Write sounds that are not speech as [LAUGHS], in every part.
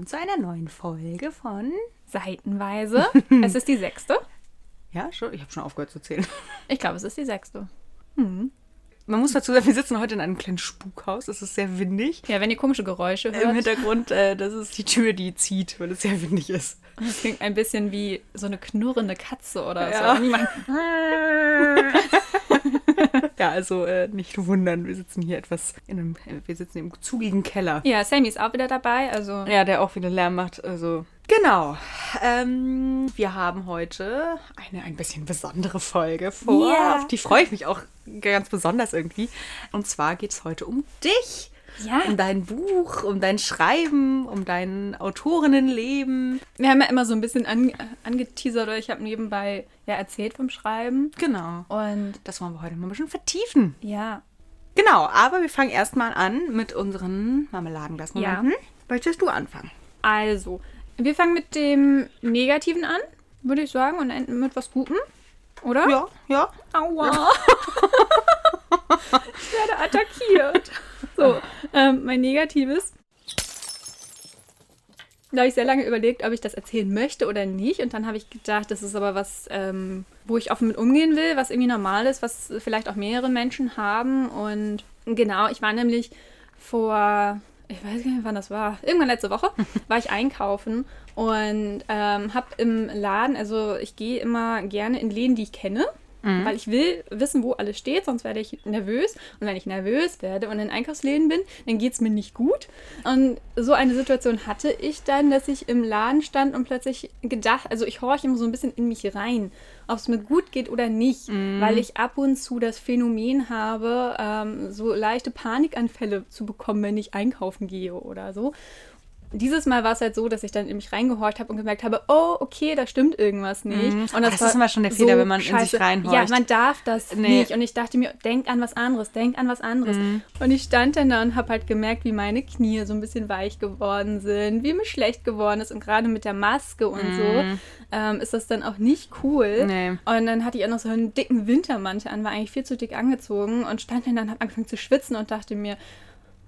willkommen zu einer neuen Folge von. Seitenweise. [LAUGHS] es ist die sechste. Ja, schon. Ich habe schon aufgehört zu zählen. Ich glaube, es ist die sechste. Man muss dazu sagen, wir sitzen heute in einem kleinen Spukhaus. Es ist sehr windig. Ja, wenn ihr komische Geräusche Im hört. Hintergrund, äh, das ist die Tür, die zieht, weil es sehr windig ist. Das klingt ein bisschen wie so eine knurrende Katze oder Ja. so. [LAUGHS] Ja, also äh, nicht wundern, wir sitzen hier etwas in einem, äh, wir sitzen im zugigen Keller. Ja, Sammy ist auch wieder dabei. Also Ja, der auch wieder Lärm macht. Also genau. Ähm, wir haben heute eine ein bisschen besondere Folge vor. Ja. Auf die freue ich mich auch ganz besonders irgendwie. Und zwar geht es heute um dich. Ja. Um dein Buch, um dein Schreiben, um dein Autorinnenleben. wir haben ja immer so ein bisschen an, angeteasert oder ich habe nebenbei ja erzählt vom Schreiben. Genau. Und Das wollen wir heute mal ein bisschen vertiefen. ja, Genau, aber wir fangen erstmal an mit unseren Marmeladenglasmomenten. Möchtest du anfangen? also, wir fangen mit dem Negativen an, würde ich sagen, und enden mit was Gutem. Oder? Ja, ja. Aua. [LAUGHS] ich werde attackiert. [LAUGHS] So, ähm, mein Negatives. Da habe ich sehr lange überlegt, ob ich das erzählen möchte oder nicht. Und dann habe ich gedacht, das ist aber was, ähm, wo ich offen mit umgehen will, was irgendwie normal ist, was vielleicht auch mehrere Menschen haben. Und genau, ich war nämlich vor, ich weiß gar nicht, wann das war, irgendwann letzte Woche, [LAUGHS] war ich einkaufen und ähm, habe im Laden, also ich gehe immer gerne in Läden, die ich kenne. Weil ich will wissen, wo alles steht, sonst werde ich nervös. Und wenn ich nervös werde und in Einkaufsläden bin, dann geht es mir nicht gut. Und so eine Situation hatte ich dann, dass ich im Laden stand und plötzlich gedacht, also ich horche immer so ein bisschen in mich rein, ob es mir gut geht oder nicht, weil ich ab und zu das Phänomen habe, ähm, so leichte Panikanfälle zu bekommen, wenn ich einkaufen gehe oder so. Dieses Mal war es halt so, dass ich dann in mich reingehorcht habe und gemerkt habe, oh, okay, da stimmt irgendwas nicht. Und Ah, das ist immer schon der Fehler, wenn man in sich reinhorcht. Ja, man darf das Nee. nicht. Und ich dachte mir, denk an was anderes, denk an was anderes. Mhm. Und ich stand dann da und habe halt gemerkt, wie meine Knie so ein bisschen weich geworden sind, wie mir schlecht geworden ist. Und gerade mit der Maske und so ähm, ist das dann auch nicht cool. Mhm. Nee. Und dann hatte ich auch noch so einen dicken Wintermantel an, war eigentlich viel zu dick angezogen und stand dann, dann habe angefangen zu schwitzen und dachte mir,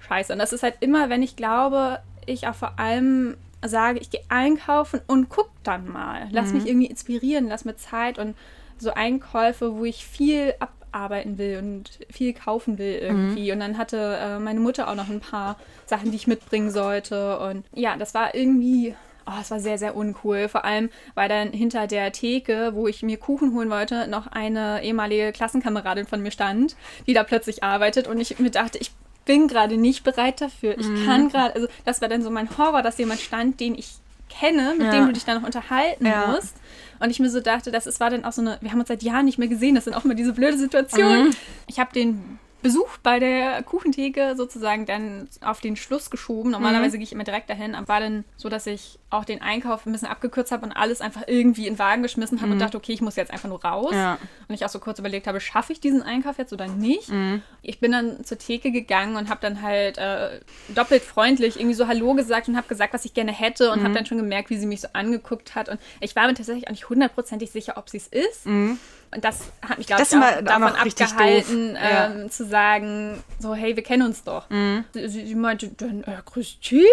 scheiße. Und das ist halt immer, wenn ich glaube, ich auch vor allem sage, ich gehe einkaufen und guck dann mal. Lass mich irgendwie inspirieren, lass mir Zeit und so Einkäufe, wo ich viel abarbeiten will und viel kaufen will irgendwie. Und dann hatte äh, meine Mutter auch noch ein paar Sachen, die ich mitbringen sollte. Und ja, das war irgendwie. Oh, es war sehr, sehr uncool. Vor allem, weil dann hinter der Theke, wo ich mir Kuchen holen wollte, noch eine ehemalige Klassenkameradin von mir stand, die da plötzlich arbeitet. Und ich mir dachte, ich bin gerade nicht bereit dafür. Ich Mhm. kann gerade, also das war dann so mein Horror, dass jemand stand, den ich kenne, mit Ja. dem du dich dann noch unterhalten Ja. musst. Und ich mir so dachte, das ist, war dann auch so eine, wir haben uns seit Jahren nicht mehr gesehen, das sind auch immer diese blöde Situationen. Mhm. Ich habe den Besuch bei der Kuchentheke sozusagen dann auf den Schluss geschoben. Mhm. Normalerweise gehe ich immer direkt dahin, aber war dann so, dass ich auch den Einkauf ein bisschen abgekürzt habe und alles einfach irgendwie in den Wagen geschmissen habe und dachte, okay, ich muss jetzt einfach nur raus. Mhm. Ja. Und ich auch so kurz überlegt habe, schaffe ich diesen Einkauf jetzt oder nicht? Mhm. Ich bin dann zur Theke gegangen und habe dann halt äh, doppelt freundlich irgendwie so Hallo gesagt und habe gesagt, was ich gerne hätte und Mhm. habe dann schon gemerkt, wie sie mich so angeguckt hat. Und ich war mir tatsächlich auch nicht hundertprozentig sicher, ob sie es ist. Und das hat mich, glaube ich, auch davon richtig abgehalten, doof. Ja. ähm, zu sagen, so, hey, wir kennen uns doch. Mhm. Sie, sie meinte, dann äh, Christine.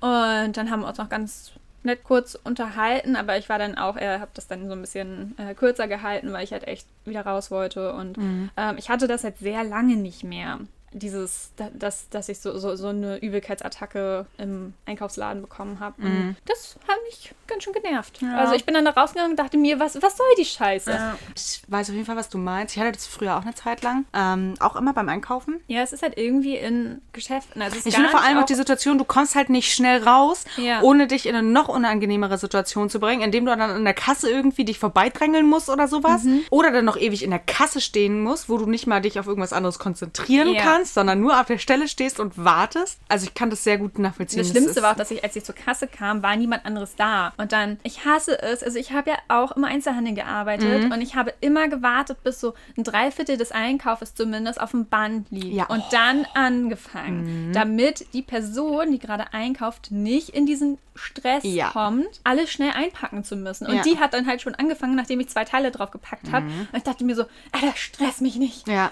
Und dann haben wir uns noch ganz nett kurz unterhalten, aber ich war dann auch, er habe das dann so ein bisschen äh, kürzer gehalten, weil ich halt echt wieder raus wollte. Und Mhm. ähm, ich hatte das halt sehr lange nicht mehr. Dieses, da- dass, dass ich so, so, so eine Übelkeitsattacke im Einkaufsladen bekommen habe. Und Das hat mich ganz schön genervt. Mhm. Ja. Also ich bin dann da rausgegangen und dachte mir, was, was soll die Scheiße? Ja. Ich weiß auf jeden Fall, was du meinst. Ich hatte das früher auch eine Zeit lang. Ähm, auch immer beim Einkaufen. Ja, es ist halt irgendwie in Geschäften. Also Ich finde vor allem auch die Situation, du kommst halt nicht schnell raus, Ja. ohne dich in eine noch unangenehmere Situation zu bringen, indem du dann an der Kasse irgendwie dich vorbeidrängeln musst oder sowas. Mhm. Oder dann noch ewig in der Kasse stehen musst, wo du nicht mal dich auf irgendwas anderes konzentrieren Ja. Kannst, sondern nur auf der Stelle stehst und wartest. Also ich kann das sehr gut nachvollziehen. Das Das Schlimmste ist- war auch, dass ich, als ich zur Kasse kam, war niemand anderes da. Und dann, ich hasse es. Also ich habe ja auch im Einzelhandel gearbeitet Mhm. und ich habe immer gewartet, bis so ein Dreiviertel des Einkaufes zumindest auf dem Band liegt. Ja. Und dann angefangen, damit die Person, die gerade einkauft, nicht in diesen Stress Ja. kommt, alles schnell einpacken zu müssen. Und Ja. die hat dann halt schon angefangen, nachdem ich zwei Teile drauf gepackt habe. Und ich dachte mir so, Alter, stress mich nicht. Ja.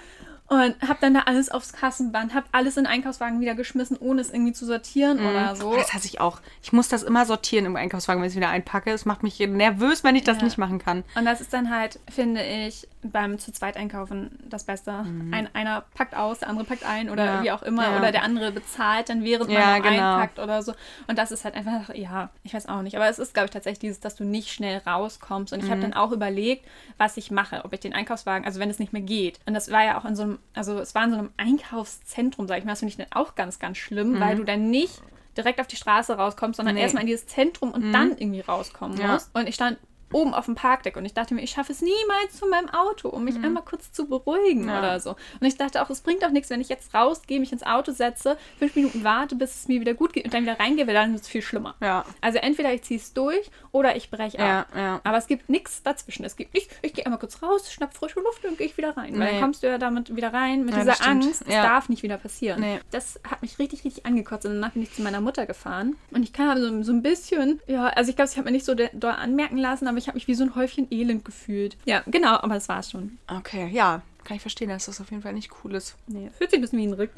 Und habe dann da alles aufs Kassenband, habe alles in den Einkaufswagen wieder geschmissen, ohne es irgendwie zu sortieren Mhm. oder so. Das hasse ich auch. Ich muss das immer sortieren im Einkaufswagen, wenn ich es wieder einpacke. Es macht mich nervös, wenn ich das Ja. nicht machen kann. Und das ist dann halt, finde ich, beim zu zweit einkaufen das Beste. Ein, einer packt aus, der andere packt ein oder Mhm. Ja. wie auch immer. Ja. Oder der andere bezahlt dann, während man Ja, genau. einpackt oder so. Und das ist halt einfach, ja, ich weiß auch nicht. Aber es ist, glaube ich, tatsächlich dieses, dass du nicht schnell rauskommst. Und ich Mhm. habe dann auch überlegt, was ich mache. Ob ich den Einkaufswagen, also wenn es nicht mehr geht. Und das war ja auch in so einem, also es war in so einem Einkaufszentrum, sag ich mal. Das finde ich dann auch ganz, ganz schlimm, weil du dann nicht direkt auf die Straße rauskommst, sondern Mhm. Nee. erstmal in dieses Zentrum und dann irgendwie rauskommen Ja. musst. Und ich stand oben auf dem Parkdeck und ich dachte mir, ich schaffe es niemals zu meinem Auto, um mich einmal kurz zu beruhigen Mhm. Ja. oder so. Und ich dachte auch, es bringt auch nichts, wenn ich jetzt rausgehe, mich ins Auto setze, fünf Minuten warte, bis es mir wieder gut geht und dann wieder reingehe, weil dann ist es viel schlimmer. Ja. Also entweder ich ziehe es durch oder ich breche ab. Ja. Aber es gibt nichts dazwischen. Es gibt nicht, ich gehe einmal kurz raus, schnapp frische Luft und gehe ich wieder rein. Weil Nee. dann kommst du ja damit wieder rein mit dieser stimmt. Angst, es darf nicht wieder passieren. Nee. Das hat mich richtig, richtig angekotzt. Und danach bin ich zu meiner Mutter gefahren. Und ich kam so, so ein bisschen, ja, also ich glaube, ich habe mir nicht so doll anmerken lassen, aber ich habe mich wie so ein Häufchen Elend gefühlt. Ja, genau, aber das war's schon. Okay, ja. Kann ich verstehen, dass das auf jeden Fall nicht cool ist. Nee, fühlt sich ein bisschen wie ein Rück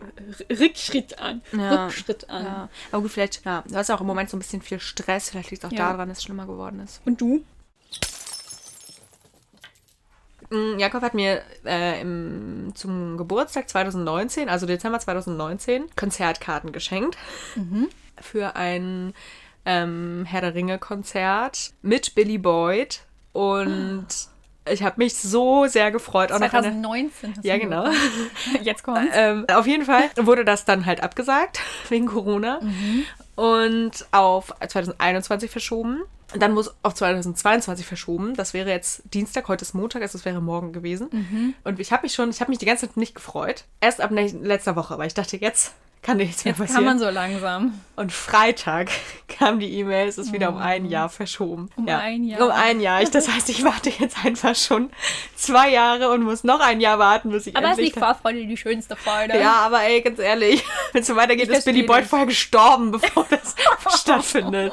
Rückschritt an. Ja. Rückschritt an. Ja. Aber gut, vielleicht, ja, du hast ja auch im Moment so ein bisschen viel Stress. Vielleicht liegt es auch Ja. daran, dass es schlimmer geworden ist. Und du? Mm, Jakob hat mir äh, im, zum Geburtstag 2019, also Dezember 2019, Konzertkarten geschenkt. Für ein ähm, Herr der Ringe-Konzert mit Billy Boyd. Und ich habe mich so sehr gefreut. Auch noch eine- 2019. Ja, genau. [LAUGHS] Jetzt kommt's. Ähm, auf jeden Fall wurde das dann halt abgesagt [LAUGHS] wegen Corona und auf 2021 verschoben. Und Dann muss auf 2022 verschoben. Das wäre jetzt Dienstag, heute ist Montag, also es wäre morgen gewesen. Und ich habe mich schon, ich habe mich die ganze Zeit nicht gefreut. Erst ab letzter Woche, weil ich dachte, jetzt kann nichts mehr Jetzt passieren. kann man so langsam. Und Freitag [LAUGHS] kam die E-Mail, es ist wieder um ein Jahr verschoben. Um ein Jahr. Um ein Jahr. Ich, das heißt, ich warte jetzt einfach schon zwei Jahre und muss noch ein Jahr warten, bis ich Aber ist endlich... nicht Vorfreude die schönste Freude? Ja, aber ey, ganz ehrlich, [LAUGHS] wenn es so weitergeht, ist Billy Boyd vorher gestorben, bevor das [LAUGHS] stattfindet.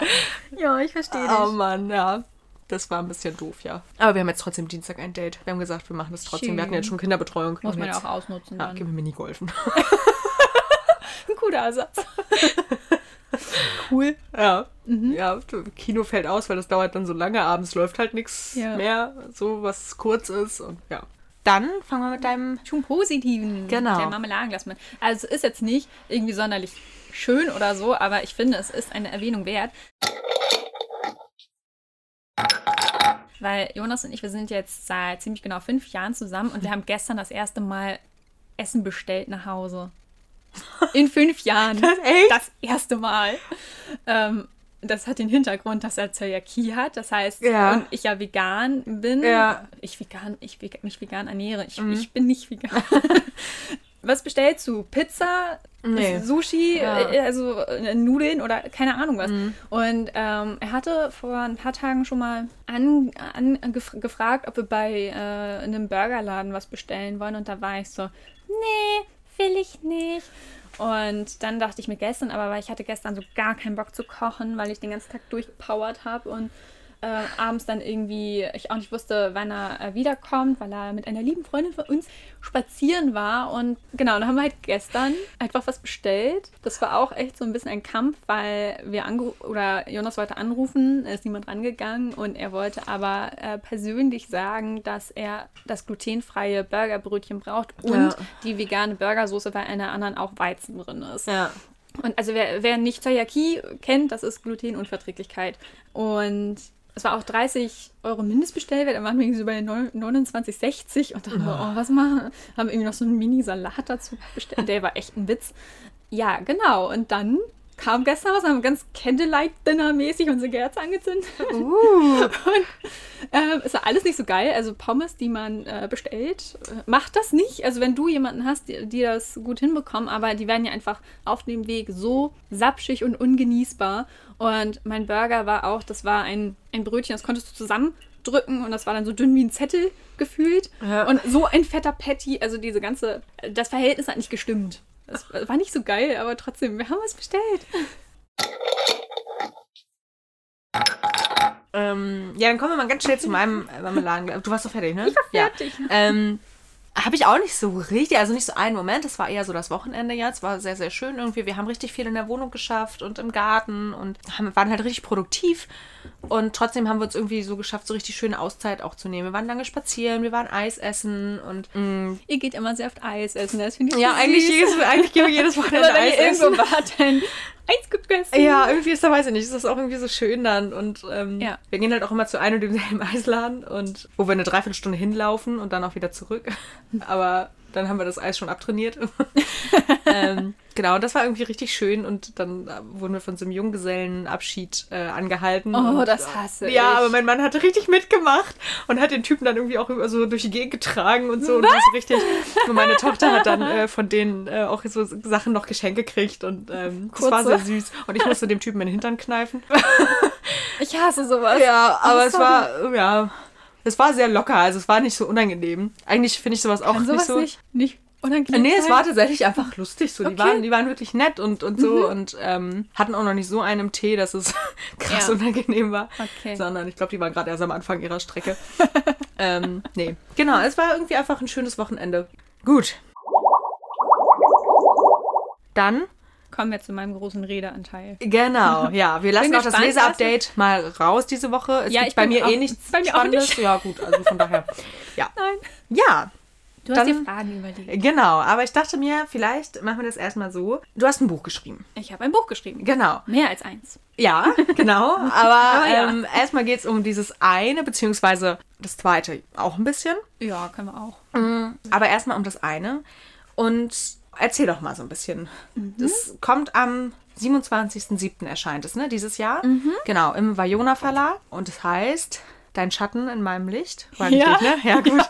Ja, ich verstehe Oh Mann, ja. Das war ein bisschen doof, ja. Aber wir haben jetzt trotzdem Dienstag ein Date. Wir haben gesagt, wir machen das trotzdem. Schön. Wir hatten jetzt schon Kinderbetreuung. Muss man ja auch ausnutzen Ja, dann. gehen wir Minigolfen. Guter Ersatz. [LAUGHS] cool. Ja. Ja, Kino fällt aus, weil das dauert dann so lange. Abends läuft halt nichts Ja. mehr, so was kurz ist. Und ja. Dann fangen wir mit deinem. Schon positiven. Genau. Der Marmeladenglas mit. Also es ist jetzt nicht irgendwie sonderlich schön oder so, aber ich finde, es ist eine Erwähnung wert. Weil Jonas und ich, wir sind jetzt seit ziemlich genau fünf Jahren zusammen und wir haben gestern das erste Mal Essen bestellt nach Hause. [LAUGHS] In fünf Jahren. Das echt? Das erste Mal. Ähm, das hat den Hintergrund, dass er Zöliakie hat. Das heißt, Ja. und ich ja vegan bin. Ja. Ich vegan, ich vega- mich vegan ernähre. Ich, Mhm. ich bin nicht vegan. [LAUGHS] Was bestellst du? Pizza? Nee. Sushi? Ja. Äh, Also äh, Nudeln oder keine Ahnung was. Und ähm, er hatte vor ein paar Tagen schon mal an, an, gef gefragt, ob wir bei äh, einem Burgerladen was bestellen wollen. Und da war ich so, nee, will ich nicht. Und dann dachte ich mir gestern, aber weil ich hatte gestern so gar keinen Bock zu kochen, weil ich den ganzen Tag durchgepowert habe und äh, abends dann irgendwie, ich auch nicht wusste, wann er äh, wiederkommt, weil er mit einer lieben Freundin von uns spazieren war. Und genau, dann haben wir halt gestern einfach was bestellt. Das war auch echt so ein bisschen ein Kampf, weil wir ange oder Jonas wollte anrufen, ist niemand rangegangen und er wollte aber äh, persönlich sagen, dass er das glutenfreie Burgerbrötchen braucht und Ja. die vegane Burgersoße, weil in der anderen auch Weizen drin ist. Ja. Und also wer, wer nicht Zöliakie kennt, das ist Glutenunverträglichkeit. Und es war auch 30 Euro Mindestbestellwert, dann waren wir irgendwie so bei 29,60 und dann, oh, was machen? Haben irgendwie noch so einen Mini-Salat dazu bestellt. Der war echt ein Witz. Ja, genau. Und dann kam gestern was, haben wir ganz Candlelight-Dinner-mäßig unsere Kerze angezündet. Uh. Und ähm, es war alles nicht so geil. Also Pommes, die man äh, bestellt, äh, macht das nicht. Also wenn du jemanden hast, die, die das gut hinbekommen, aber die werden ja einfach auf dem Weg so sapschig und ungenießbar. Und mein Burger war auch, das war ein, ein Brötchen, das konntest du zusammendrücken und das war dann so dünn wie ein Zettel gefühlt. Ja. Und so ein fetter Patty, also diese ganze, das Verhältnis hat nicht gestimmt. Das war nicht so geil, aber trotzdem, wir haben was bestellt. Ähm, ja, dann kommen wir mal ganz schnell zu meinem Marmeladenglas. Du warst doch fertig, ne? Ich war fertig. Ja. Ähm, habe ich auch nicht so richtig, also nicht so einen Moment. Es war eher so das Wochenende jetzt. War sehr, sehr schön irgendwie. Wir haben richtig viel in der Wohnung geschafft und im Garten und haben, waren halt richtig produktiv. Und trotzdem haben wir uns irgendwie so geschafft, so richtig schöne Auszeit auch zu nehmen. Wir waren lange spazieren, wir waren Eis essen und. Mm, Ihr geht immer sehr oft Eis essen, das finde ich ja, so eigentlich süß. jedes, eigentlich gehen wir jedes [LAUGHS] Wochenende Oder wenn Eis ihr essen. irgendwo wart, dann Eis gegessen. Ja, irgendwie ist da, weiß ich nicht, ist das auch irgendwie so schön dann. Und ähm, Ja. wir gehen halt auch immer zu einem und demselben [LAUGHS] Eisladen und wo wir eine Dreiviertelstunde hinlaufen und dann auch wieder zurück. [LAUGHS] Aber dann haben wir das Eis schon abtrainiert. ähm, genau, und das war irgendwie richtig schön und dann äh, wurden wir von so einem Junggesellenabschied äh, angehalten. Oh, und, das hasse Ja, ich. aber mein Mann hatte richtig mitgemacht und hat den Typen dann irgendwie auch über so durch die Gegend getragen und so. Und das ist richtig. Und meine Tochter hat dann äh, von denen äh, auch so Sachen noch geschenkt gekriegt und ähm, das war sehr süß. Und ich musste dem Typen in den Hintern kneifen. [LAUGHS] Ich hasse sowas. Ja, aber es war, ja, es war sehr locker, also es war nicht so unangenehm. Eigentlich finde ich sowas auch sowas nicht so. nicht, nicht unangenehm Nee, es sein? war tatsächlich einfach lustig. So. Die, Okay. Mhm. waren, die waren wirklich nett und, und so und ähm, hatten auch noch nicht so einen Tee, dass es [LAUGHS] krass Ja. unangenehm war. Okay. Sondern ich glaube, die waren gerade erst am Anfang ihrer Strecke. [LAUGHS] ähm, nee, genau, es war irgendwie einfach ein schönes Wochenende. Gut. Dann Kommen wir zu meinem großen Redeanteil. Genau, [LAUGHS] ja. Wir lassen auch das Leseupdate mal raus diese Woche. Es Ja, gibt ich bei mir auch- eh nichts bei mir auch Spannendes. nicht. Ja, gut, also von daher. Ja. Nein. Ja, Du hast Dann- dir Fragen überlegt. genau. Aber ich dachte mir, vielleicht machen wir das erstmal so. Du hast ein Buch geschrieben. Ich habe ein Buch geschrieben. Genau. Mehr als eins. Ja, [LAUGHS] genau. Aber Aber ja. ähm, erstmal geht es um dieses eine, beziehungsweise das zweite auch ein bisschen. Ja, können wir auch. Aber erstmal um das eine. Und erzähl doch mal so ein bisschen. Das kommt am 27.07. erscheint es, ne? Dieses Jahr. Genau, im Vajona Verlag. Und es heißt Dein Schatten in meinem Licht. War Ja. richtig, ne? Ja, gut. [LAUGHS]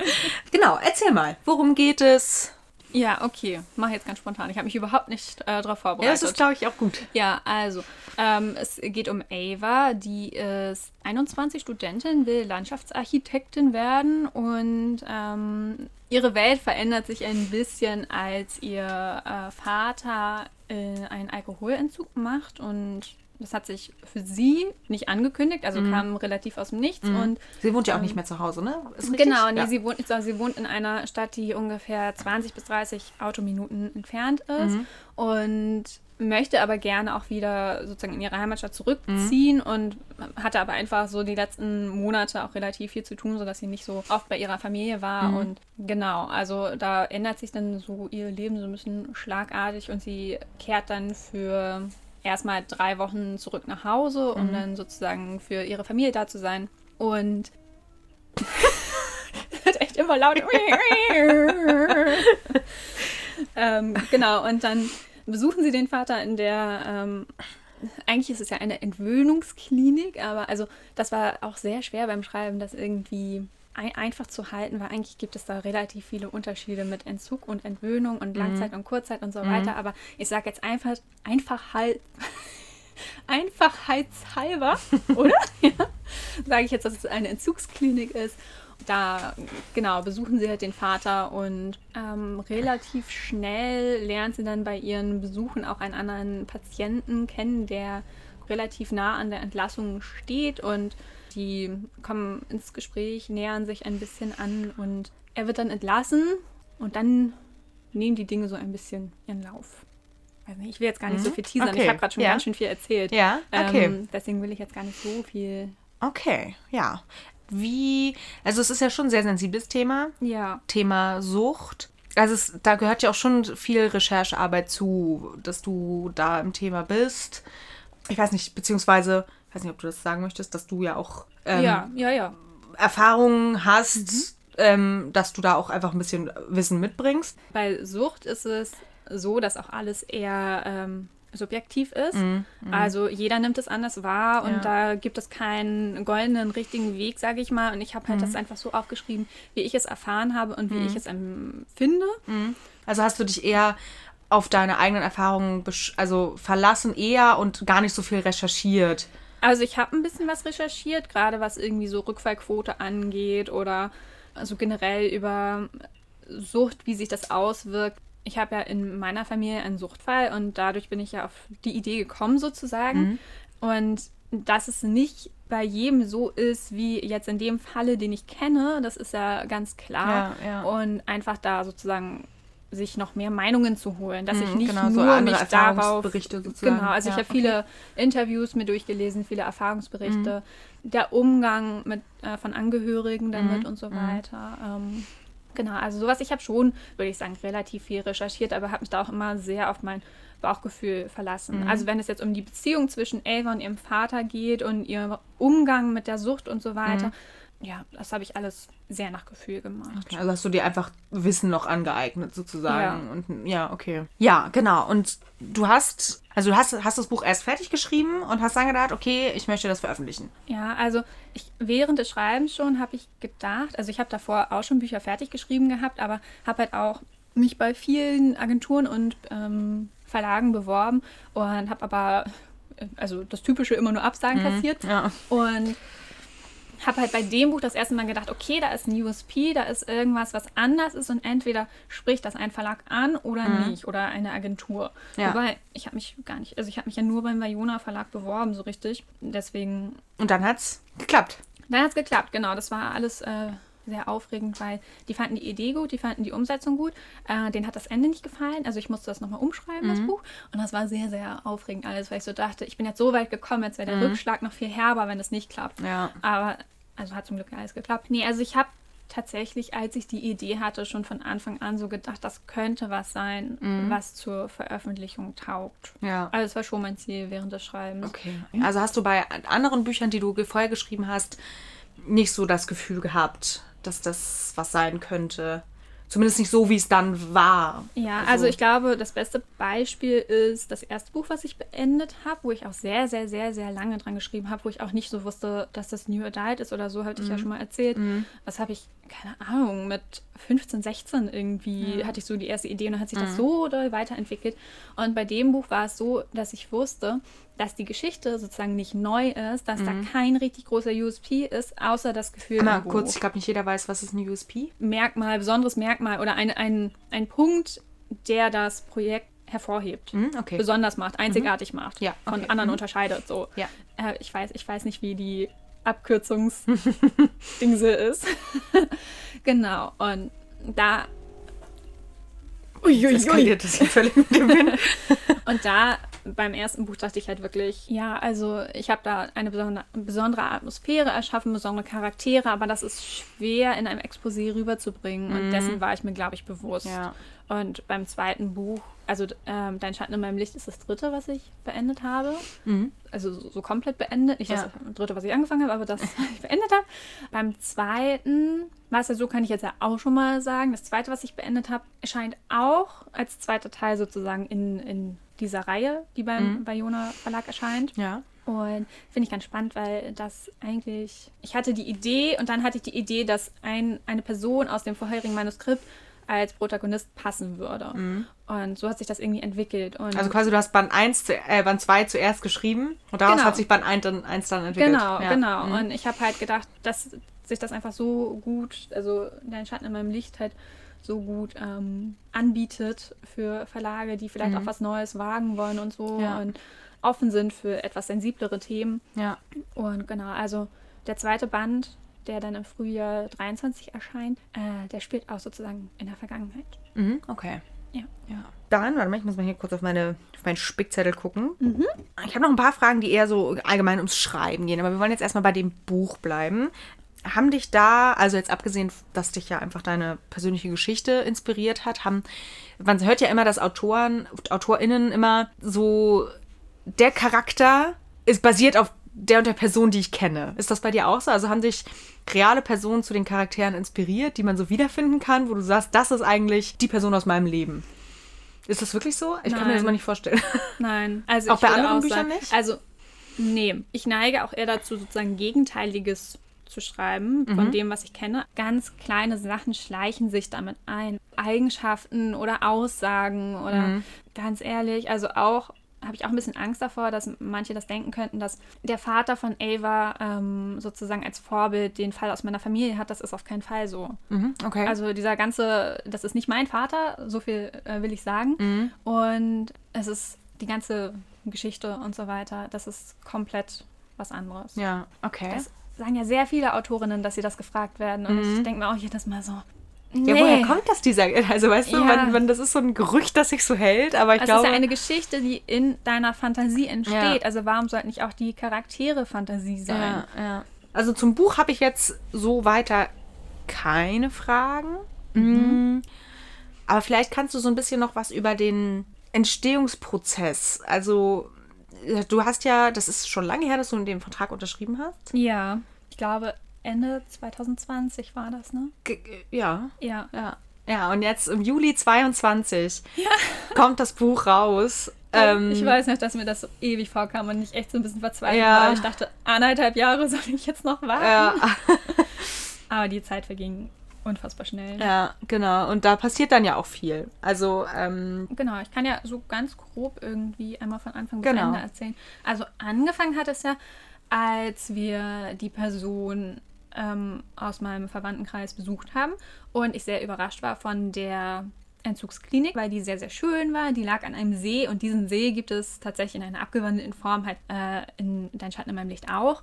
[LAUGHS] genau, erzähl mal. Worum geht es? Ja, okay. Mach jetzt ganz spontan. Ich habe mich überhaupt nicht äh, darauf Ja, vorbereitet. das ist, glaube ich, auch gut. Ja, also, ähm, es geht um Ava, die ist 21 Studentin, will Landschaftsarchitektin werden und ähm, ihre Welt verändert sich ein bisschen, als ihr äh, Vater äh, einen Alkoholentzug macht und das hat sich für sie nicht angekündigt, also kam relativ aus dem Nichts und Sie wohnt ja auch nicht mehr zu Hause, ne? Genau, nee, ja. sie, wohnt, sie wohnt in einer Stadt, die ungefähr 20 bis 30 Autominuten entfernt ist Mhm. und möchte aber gerne auch wieder sozusagen in ihre Heimatstadt zurückziehen und hatte aber einfach so die letzten Monate auch relativ viel zu tun, sodass sie nicht so oft bei ihrer Familie war. Mhm. Und genau, also da ändert sich dann so ihr Leben so ein bisschen schlagartig und sie kehrt dann für erstmal drei Wochen zurück nach Hause, Mhm. um dann sozusagen für ihre Familie da zu sein. Und [LAUGHS] wird echt immer laut. [LAUGHS] ähm, genau, und dann besuchen sie den Vater in der, ähm, eigentlich ist es ja eine Entwöhnungsklinik, aber also das war auch sehr schwer beim Schreiben, das irgendwie ein, einfach zu halten, weil eigentlich gibt es da relativ viele Unterschiede mit Entzug und Entwöhnung und Langzeit und Kurzzeit und so weiter, aber ich sage jetzt einfach, einfach halt. [LAUGHS] Einfachheitshalber, [LAUGHS] oder? [LAUGHS] ja. Sage ich jetzt, dass es eine Entzugsklinik ist. Da, genau, besuchen sie halt den Vater und ähm, relativ schnell lernt sie dann bei ihren Besuchen auch einen anderen Patienten kennen, der relativ nah an der Entlassung steht und die kommen ins Gespräch, nähern sich ein bisschen an und er wird dann entlassen und dann nehmen die Dinge so ein bisschen ihren Lauf. Nicht, ich will jetzt gar nicht so viel teasern, Okay, ich habe gerade schon ja. ganz schön viel erzählt. Ja, okay. Ähm, deswegen will ich jetzt gar nicht so viel. Okay, ja. Wie, also es ist ja schon ein sehr sensibles Thema. Ja. Thema Sucht. Also es, da gehört ja auch schon viel Recherchearbeit zu, dass du da im Thema bist. Ich weiß nicht, beziehungsweise, weiß nicht, ob du das sagen möchtest, dass du ja auch ähm, ja, ja, ja. Erfahrungen hast, ähm, dass du da auch einfach ein bisschen Wissen mitbringst. Bei Sucht ist es so, dass auch alles eher ähm, subjektiv ist. Mhm, Also jeder nimmt es anders wahr und da gibt es keinen goldenen, richtigen Weg, sage ich mal. Und ich habe halt Mhm. das einfach so aufgeschrieben, wie ich es erfahren habe und wie ich es empfinde. Also hast du dich eher auf deine eigenen Erfahrungen also verlassen eher und gar nicht so viel recherchiert. Also ich habe ein bisschen was recherchiert, gerade was irgendwie so Rückfallquote angeht oder also generell über Sucht, wie sich das auswirkt. Ich habe ja in meiner Familie einen Suchtfall und dadurch bin ich ja auf die Idee gekommen sozusagen. Und dass es nicht bei jedem so ist, wie jetzt in dem Falle, den ich kenne, das ist ja ganz klar. Ja, ja. Und einfach da sozusagen sich noch mehr Meinungen zu holen, dass ich Mhm, nicht genau, so nur andere mich darauf. Genau, also Ja, ich habe okay. viele Interviews mir durchgelesen, viele Erfahrungsberichte, Mhm. der Umgang mit äh, von Angehörigen damit Mhm, und so mhm. weiter. Ähm, genau, also sowas. Ich habe schon, würde ich sagen, relativ viel recherchiert, aber habe mich da auch immer sehr auf mein Bauchgefühl verlassen. Mhm. Also wenn es jetzt um die Beziehung zwischen Ava und ihrem Vater geht und ihren Umgang mit der Sucht und so weiter, Mhm. Ja, das habe ich alles sehr nach Gefühl gemacht. Okay, Also hast du dir einfach Wissen noch angeeignet, sozusagen. Und ja, okay. Ja, genau. Und du hast, also du hast, hast das Buch erst fertig geschrieben und hast dann gedacht, okay, ich möchte das veröffentlichen. Ja, also ich, während des Schreibens schon habe ich gedacht, also ich habe davor auch schon Bücher fertig geschrieben gehabt, aber habe halt auch mich bei vielen Agenturen und ähm, Verlagen beworben und habe aber, äh, also das Typische immer nur Absagen kassiert Ja. und habe halt bei dem Buch das erste Mal gedacht, okay, da ist ein USP, da ist irgendwas, was anders ist und entweder spricht das ein Verlag an oder nicht oder eine Agentur. Ja. Wobei, ich habe mich gar nicht, also ich habe mich ja nur beim Vajona Verlag beworben, so richtig. Deswegen Und dann hat's geklappt. dann hat es geklappt, genau. Das war alles äh, sehr aufregend, weil die fanden die Idee gut, die fanden die Umsetzung gut. Äh, denen hat das Ende nicht gefallen. Also ich musste das nochmal umschreiben, das Buch. Und das war sehr, sehr aufregend alles, weil ich so dachte, ich bin jetzt so weit gekommen, jetzt wäre der Rückschlag noch viel herber, wenn es nicht klappt. Ja. Aber, also hat zum Glück alles geklappt. Nee, also ich habe tatsächlich, als ich die Idee hatte, schon von Anfang an so gedacht, das könnte was sein, was zur Veröffentlichung taugt. Ja. Also es war schon mein Ziel während des Schreibens. Okay. Also hast du bei anderen Büchern, die du vorher geschrieben hast, nicht so das Gefühl gehabt, dass das was sein könnte. Zumindest nicht so, wie es dann war. Ja, also ich glaube, das beste Beispiel ist das erste Buch, was ich beendet habe, wo ich auch sehr, sehr, sehr, sehr lange dran geschrieben habe, wo ich auch nicht so wusste, dass das New Adult ist oder so, hatte ich ja schon mal erzählt. Das habe ich, keine Ahnung, mit 15, 16 irgendwie hatte ich so die erste Idee und dann hat sich das so doll weiterentwickelt. Und bei dem Buch war es so, dass ich wusste, dass die Geschichte sozusagen nicht neu ist, dass da kein richtig großer USP ist, außer das Gefühl. Mal Buch. kurz, ich glaube nicht jeder weiß, was ist ein USP. Merkmal, besonderes Merkmal oder ein, ein, ein Punkt, der das Projekt hervorhebt. Hm, okay. Besonders macht, einzigartig macht, Ja, von okay. anderen Mhm. unterscheidet. So. Ja. Äh, ich, weiß, ich weiß nicht, wie die Abkürzungsdingse [LAUGHS] ist. [LAUGHS] genau. Und da. Jetzt eskaliert das hier völlig mit dem Wind. [LAUGHS] Und da beim ersten Buch dachte ich halt wirklich, ja, also ich habe da eine besondere, besondere Atmosphäre erschaffen, besondere Charaktere, aber das ist schwer in einem Exposé rüberzubringen. Und dessen war ich mir, glaube ich, bewusst. Mhm. Ja. Und beim zweiten Buch, also ähm, Dein Schatten in meinem Licht ist das dritte, was ich beendet habe. Also so, so komplett beendet. Nicht das Mhm. Ja. dritte, was ich angefangen habe, aber das ich beendet habe. Beim zweiten war es ja so, kann ich jetzt ja auch schon mal sagen. Das zweite, was ich beendet habe, erscheint auch als zweiter Teil sozusagen in, in dieser Reihe, die beim Bayona Verlag erscheint. Ja. Und finde ich ganz spannend, weil das eigentlich. Ich hatte die Idee und dann hatte ich die Idee, dass ein, eine Person aus dem vorherigen Manuskript als Protagonist passen würde. Und so hat sich das irgendwie entwickelt. Und Also quasi, du hast Band 1, zu, äh, Band 2 zuerst geschrieben und daraus Genau. hat sich Band 1 dann, 1 dann entwickelt. Genau, ja. genau. Mhm. Und ich habe halt gedacht, dass sich das einfach so gut, also dein Schatten in meinem Licht halt so gut ähm, anbietet für Verlage, die vielleicht auch was Neues wagen wollen und so Mhm. Ja. und offen sind für etwas sensiblere Themen. Ja. Und genau, also der zweite Band, der dann im Frühjahr 23 erscheint, äh, der spielt auch sozusagen in der Vergangenheit. Mhm. Okay. Ja. Ja. Dann, warte mal, ich muss mal hier kurz auf, meine, auf meinen Spickzettel gucken. Ich habe noch ein paar Fragen, die eher so allgemein ums Schreiben gehen, aber wir wollen jetzt erstmal bei dem Buch bleiben. Haben dich da, also jetzt abgesehen, dass dich ja einfach deine persönliche Geschichte inspiriert hat, haben, man hört ja immer, dass Autoren, AutorInnen immer so, der Charakter ist basiert auf der und der Person, die ich kenne. Ist das bei dir auch so? Also haben dich reale Personen zu den Charakteren inspiriert, die man so wiederfinden kann, wo du sagst, das ist eigentlich die Person aus meinem Leben? Ist das wirklich so? Ich kann mir das Nein. mal nicht vorstellen. [LAUGHS] Nein, also Auch ich bei anderen auch Büchern sagen, nicht? Also, nee, ich neige auch eher dazu, sozusagen Gegenteiliges zu schreiben Mhm. von dem, was ich kenne. Ganz kleine Sachen schleichen sich damit ein. Eigenschaften oder Aussagen oder Mhm. ganz ehrlich, also auch habe ich auch ein bisschen Angst davor, dass manche das denken könnten, dass der Vater von Ava ähm, sozusagen als Vorbild den Fall aus meiner Familie hat. Das ist auf keinen Fall so. Mhm, okay. Also dieser ganze, das ist nicht mein Vater, so viel äh, will ich sagen. Und es ist die ganze Geschichte und so weiter, das ist komplett was anderes. Ja, okay. Das sagen ja sehr viele Autorinnen, dass sie das gefragt werden. Und ich denke mir auch jedes Mal so. Ja, nee. woher kommt das, dieser, also weißt du, Ja. man, man, das ist so ein Gerücht, das sich so hält, aber ich Es glaube... ist ja eine Geschichte, die in deiner Fantasie entsteht. Ja. Also warum sollten nicht auch die Charaktere Fantasie sein? Ja, ja. Also zum Buch habe ich jetzt so weiter keine Fragen. Mm. Aber vielleicht kannst du so ein bisschen noch was über den Entstehungsprozess. Also äh, du hast ja, das ist schon lange her, dass du den Vertrag unterschrieben hast. Ja, glaube Ende 2020 war das, ne? Ja. Ja. Ja. Ja, und jetzt im Juli 22 [LAUGHS] kommt das Buch raus. Ähm, ich weiß nicht, dass mir das so ewig vorkam und ich echt so ein bisschen verzweifelt Ja. war. Ich dachte, anderthalb Jahre soll ich jetzt noch warten. Ja, [LAUGHS] Aber die Zeit verging unfassbar schnell. ja, genau. Und da passiert dann ja auch viel. Also, ähm, Genau, ich kann ja so ganz grob irgendwie einmal von Anfang bis Genau. Ende erzählen. Also angefangen hat es ja, als wir die Person ähm, aus meinem Verwandtenkreis besucht haben und ich sehr überrascht war von der Entzugsklinik, weil die sehr, sehr schön war. Die lag an einem See und diesen See gibt es tatsächlich in einer abgewandelten Form halt äh, in Dein Schatten in meinem Licht auch.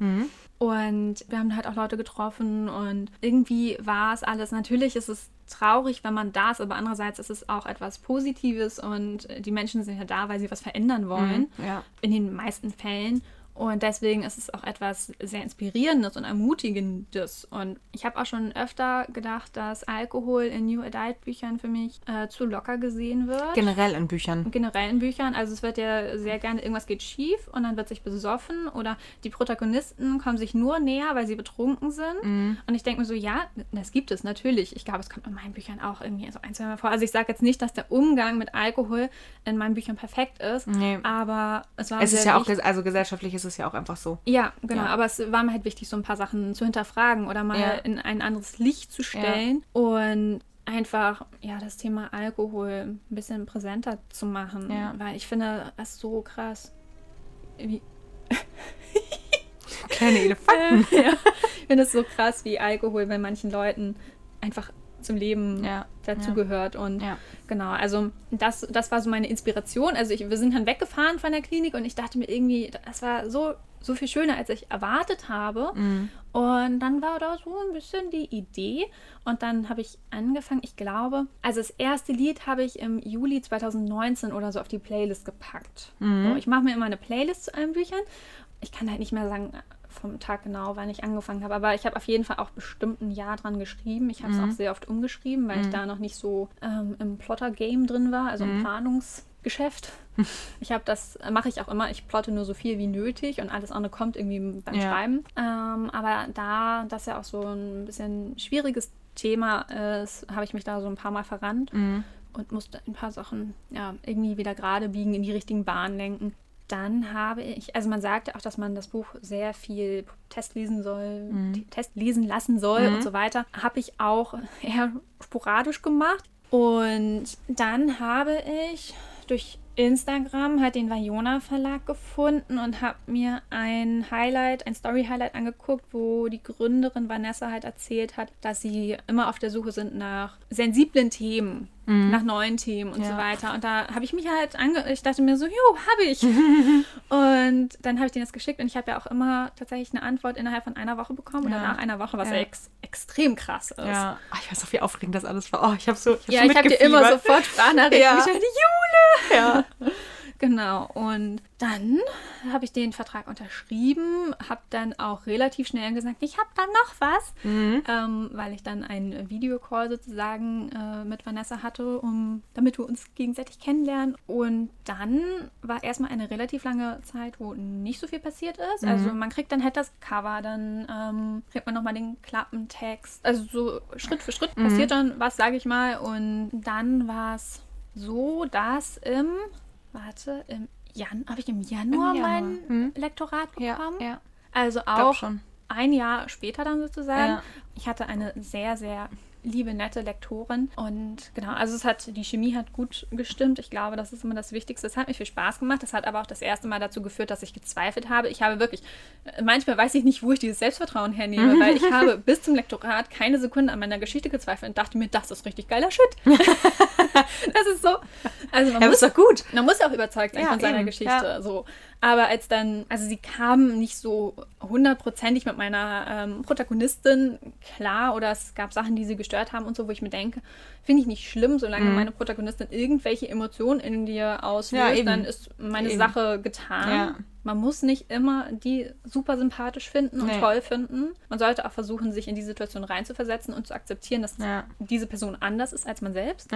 Und wir haben halt auch Leute getroffen und irgendwie war es alles, natürlich ist es traurig, wenn man da ist, aber andererseits ist es auch etwas Positives und die Menschen sind ja da, weil sie was verändern wollen. ja. In den meisten Fällen. Und deswegen ist es auch etwas sehr Inspirierendes und Ermutigendes. Und ich habe auch schon öfter gedacht, dass Alkohol in New Adult Büchern für mich äh, zu locker gesehen wird generell in Büchern. generell in Büchern. Also es wird ja sehr gerne, irgendwas geht schief und dann wird sich besoffen oder die Protagonisten kommen sich nur näher, weil sie betrunken sind. Und ich denke mir so, ja, das gibt es natürlich. Ich glaube, es kommt in meinen Büchern auch irgendwie so ein, zwei Mal vor. Also ich sage jetzt nicht, dass der Umgang mit Alkohol in meinen Büchern perfekt ist, Nee. aber es war Es ist ja auch, also gesellschaftlich ist es ja auch einfach so. ja, genau. Ja. Aber es war mir halt wichtig, so ein paar Sachen zu hinterfragen oder mal Ja. in ein anderes Licht zu stellen und einfach ja das Thema Alkohol ein bisschen präsenter zu machen, Ja. weil ich finde das so krass. Wie, Kleine Elefanten. [LAUGHS] ja, ich finde es so krass, wie Alkohol bei manchen Leuten einfach zum Leben Ja, dazugehört. Und Ja. genau, also das, das war so meine Inspiration. Also ich, wir sind dann weggefahren von der Klinik und ich dachte mir irgendwie, das war so, so viel schöner, als ich erwartet habe. Mhm. Und dann war da so ein bisschen die Idee. Und dann habe ich angefangen, ich glaube, also das erste Lied habe ich im Juli 2019 oder so auf die Playlist gepackt. Mhm. So, ich mache mir immer eine Playlist zu allen Büchern. Ich kann halt nicht mehr sagen vom Tag genau, wann ich angefangen habe, aber ich habe auf jeden Fall auch bestimmt ein Jahr dran geschrieben. Ich habe Mhm. es auch sehr oft umgeschrieben, weil ich da noch nicht so ähm, im Plotter-Game drin war, also Mhm. im Planungsgeschäft. [LAUGHS] Ich habe das, mache ich auch immer, ich plotte nur so viel wie nötig und alles andere kommt irgendwie beim Ja. Schreiben. Ähm, aber da das ja auch so ein bisschen schwieriges Thema ist, habe ich mich da so ein paar Mal verrannt Mhm. und musste ein paar Sachen ja, irgendwie wieder gerade biegen, in die richtigen Bahnen lenken. Dann habe ich, also man sagte auch, dass man das Buch sehr viel Test lesen soll, Mhm. Test lesen lassen soll und so weiter. Habe ich auch [LAUGHS] eher sporadisch gemacht. Und dann habe ich durch Instagram halt den Vajona Verlag gefunden und habe mir ein Highlight, ein Story-Highlight angeguckt, wo die Gründerin Vanessa halt erzählt hat, dass sie immer auf der Suche sind nach sensiblen Themen, nach neuen Themen und Ja. so weiter. Und da habe ich mich halt ange... Ich dachte mir so, jo, habe ich. [LAUGHS] und dann habe ich denen das geschickt und ich habe ja auch immer tatsächlich eine Antwort innerhalb von einer Woche bekommen oder Ja. nach einer Woche, was Ja. ex extrem krass ist. Ja. Ach, ich weiß auch, wie aufregend das alles war. Oh, ich habe so. Ich hab Ja, ich habe dir immer sofort Sprachnachrichten Ja. geschickt. Jule! Ja. [LAUGHS] Genau. Und dann habe ich den Vertrag unterschrieben, habe dann auch relativ schnell gesagt, ich habe dann noch was, Mhm. ähm, weil ich dann einen Videocall sozusagen äh, mit Vanessa hatte, um, damit wir uns gegenseitig kennenlernen. Und dann war erstmal eine relativ lange Zeit, wo nicht so viel passiert ist. Also man kriegt dann halt das Cover, dann ähm, kriegt man nochmal den Klappentext. Also so Schritt für Schritt passiert dann was, sage ich mal. Und dann war es so, dass im, warte, im Jan, habe ich im Januar, Im Januar, mein hm. Lektorat Ja, bekommen? ja. Also Glaub auch schon. ein Jahr später dann sozusagen. Ja. Ich hatte eine sehr, sehr liebe, nette Lektorin. Und genau, also es hat, die Chemie hat gut gestimmt. Ich glaube, das ist immer das Wichtigste. Es hat mir viel Spaß gemacht. Das hat aber auch das erste Mal dazu geführt, dass ich gezweifelt habe. Ich habe wirklich, manchmal weiß ich nicht, wo ich dieses Selbstvertrauen hernehme, [LAUGHS] weil ich habe bis zum Lektorat keine Sekunde an meiner Geschichte gezweifelt und dachte mir, das ist richtig geiler Shit. [LAUGHS] das ist so. Also man ja, muss, ist doch gut. Man muss ja auch überzeugt sein Ja, von seiner eben, Geschichte. ja. So. Aber als dann, also sie kam nicht so hundertprozentig mit meiner ähm, Protagonistin klar oder es gab Sachen, die sie gestört haben und so, wo ich mir denke, finde ich nicht schlimm, solange meine Protagonistin irgendwelche Emotionen in dir auslöst, Mhm. Ja, dann ist meine Eben. Sache getan. Ja. Man muss nicht immer die super sympathisch finden und Nee. toll finden. Man sollte auch versuchen, sich in die Situation reinzuversetzen und zu akzeptieren, dass Ja. diese Person anders ist als man selbst.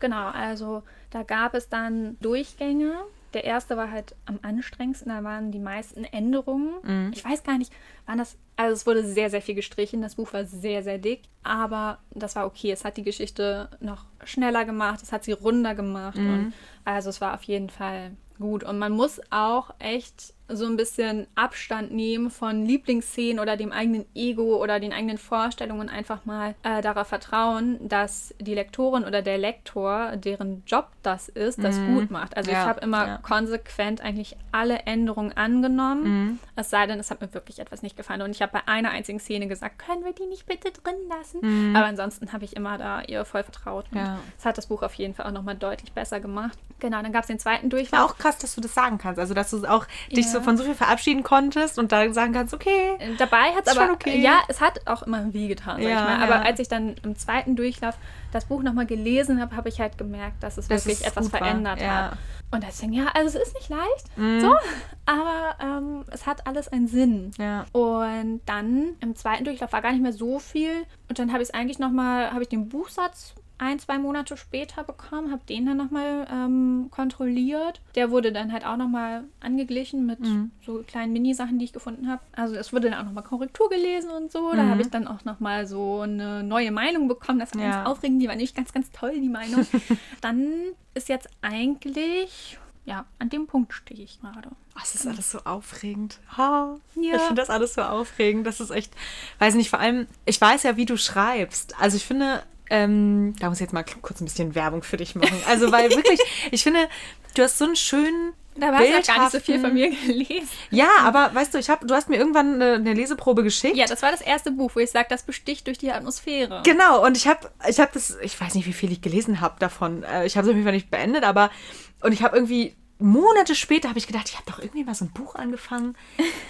Genau, also da gab es dann Durchgänge. Der erste war halt am anstrengendsten, da waren die meisten Änderungen. Mhm. Ich weiß gar nicht, waren das, also es wurde sehr, sehr viel gestrichen, das Buch war sehr, sehr dick, aber das war okay. Es hat die Geschichte noch schneller gemacht, es hat sie runder gemacht Mhm. und also es war auf jeden Fall gut. Und man muss auch echt so ein bisschen Abstand nehmen von Lieblingsszenen oder dem eigenen Ego oder den eigenen Vorstellungen einfach mal äh, darauf vertrauen, dass die Lektorin oder der Lektor, deren Job das ist, das gut macht. Also Ja, ich habe immer ja. konsequent eigentlich alle Änderungen angenommen, es sei denn, es hat mir wirklich etwas nicht gefallen. Und ich habe bei einer einzigen Szene gesagt, können wir die nicht bitte drin lassen? Aber ansonsten habe ich immer da ihr voll vertraut. Und Ja. das hat das Buch auf jeden Fall auch nochmal deutlich besser gemacht. Genau, dann gab es den zweiten War Durchlauf. auch krass, dass du das sagen kannst. Also, dass du auch dich. So von so viel verabschieden konntest und dann sagen kannst, okay. Dabei hat es aber, okay. ja, es hat auch immer wehgetan, sag Ja, ich mal. Aber ja. als ich dann im zweiten Durchlauf das Buch nochmal gelesen habe, habe ich halt gemerkt, dass es Dass wirklich etwas verändert ja. hat. Und deswegen, ja, also es ist nicht leicht, Mhm. so, aber ähm, es hat alles einen Sinn. Ja. Und dann im zweiten Durchlauf war gar nicht mehr so viel. Und dann habe ich es eigentlich nochmal, habe ich den Buchsatz ein, zwei Monate später bekommen, habe den dann nochmal ähm, kontrolliert. Der wurde dann halt auch nochmal angeglichen mit Mhm. so kleinen Mini-Sachen, die ich gefunden habe. Also es wurde dann auch nochmal Korrektur gelesen und so. Da Mhm. habe ich dann auch nochmal so eine neue Meinung bekommen. Das war Ja. ganz aufregend. Die war nämlich ganz, ganz toll, die Meinung. [LAUGHS] dann ist jetzt eigentlich, ja, an dem Punkt stehe ich gerade. Oh, es ist alles so aufregend. Ha. Ja. Ich finde das alles so aufregend. Das ist echt, weiß nicht, vor allem, ich weiß ja, wie du schreibst. Also ich finde, ähm, da muss ich jetzt mal kurz ein bisschen Werbung für dich machen. Also weil [LAUGHS] wirklich, ich finde, du hast so einen schönen Da war ja gar nicht so viel von mir gelesen. Ja, aber weißt du, ich hab, du hast mir irgendwann eine, eine Leseprobe geschickt. Ja, das war das erste Buch, wo ich sage, das besticht durch die Atmosphäre. Genau, und ich habe ich hab das, ich weiß nicht, wie viel ich gelesen habe davon. Äh, Ich habe es auf jeden Fall nicht beendet, aber und ich habe irgendwie Monate später habe ich gedacht, ich habe doch irgendwie mal so ein Buch angefangen.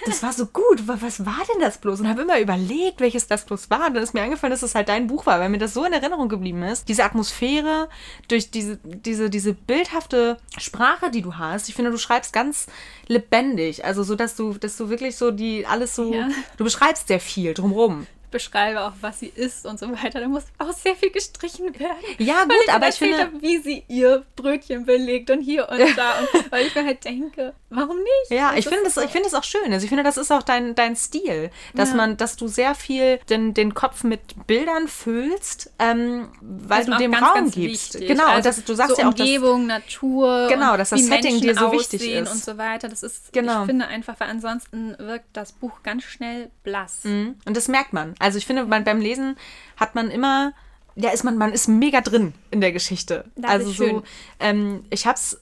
Das war so gut. Wa- Was war denn das bloß? Und habe immer überlegt, welches das bloß war. Und dann ist mir eingefallen, dass es halt dein Buch war, weil mir das so in Erinnerung geblieben ist. Diese Atmosphäre, durch diese, diese, diese bildhafte Sprache, die du hast. Ich finde, du schreibst ganz lebendig. Also so, dass du, dass du wirklich so die alles so. Ja. Du beschreibst sehr viel drumrum. Beschreibe auch, was sie isst und so weiter. Da muss auch sehr viel gestrichen werden. Ja, gut, weil ich aber ich finde- habe, wie sie ihr Brötchen belegt und hier und da. Und weil ich mir halt denke, warum nicht? Ja, Das ich finde ist das, ich finde das auch schön. Also ich finde, das ist auch dein, dein Stil, dass Ja. man, dass du sehr viel den, den Kopf mit Bildern füllst, ähm, weil ist du dem ganz, Raum ganz gibst. wichtig. Genau, und Also das, du sagst so ja auch, dass, Umgebung, Natur, Genau, und dass das Setting Menschen dir so wichtig ist. und so weiter. Das ist, Genau. ich finde einfach, weil ansonsten wirkt das Buch ganz schnell blass. Mhm. und das merkt man. Also ich finde, man, beim Lesen hat man immer, ja, ist man, man ist mega drin in der Geschichte. Das also ist so, schön. ähm, ich hab's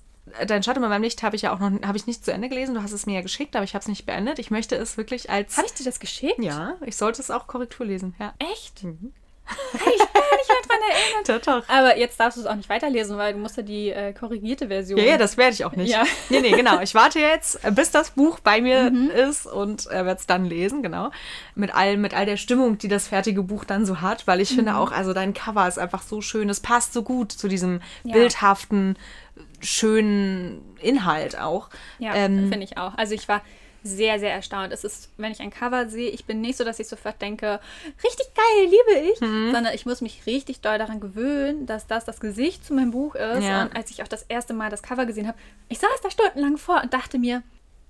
Dein Schatten bei meinem Licht habe ich ja auch noch habe ich nicht zu Ende gelesen. Du hast es mir ja geschickt, aber ich habe es nicht beendet. Ich möchte es wirklich als Habe ich dir das geschickt? ja, ich sollte es auch Korrektur lesen. Ja, Echt? Mhm. Ich bin gar nicht mehr dran erinnert. [LAUGHS] doch, doch. Aber jetzt darfst du es auch nicht weiterlesen, weil du musst ja die äh, korrigierte Version. Ja, ja, das werde ich auch nicht. Ja. Nee, nee, genau. Ich warte jetzt, äh, bis das Buch bei mir Mhm. ist und äh, werde es dann lesen, genau. Mit all, mit all der Stimmung, die das fertige Buch dann so hat, weil ich Mhm. finde auch, also dein Cover ist einfach so schön. Es passt so gut zu diesem Ja. bildhaften, schönen Inhalt auch. Ja, Ähm, finde ich auch. Also ich war sehr, sehr erstaunt. Es ist, wenn ich ein Cover sehe, ich bin nicht so, dass ich sofort denke, richtig geil, liebe ich, Mhm. sondern ich muss mich richtig doll daran gewöhnen, dass das das Gesicht zu meinem Buch ist. Ja. Und als ich auch das erste Mal das Cover gesehen habe, ich saß da stundenlang vor und dachte mir,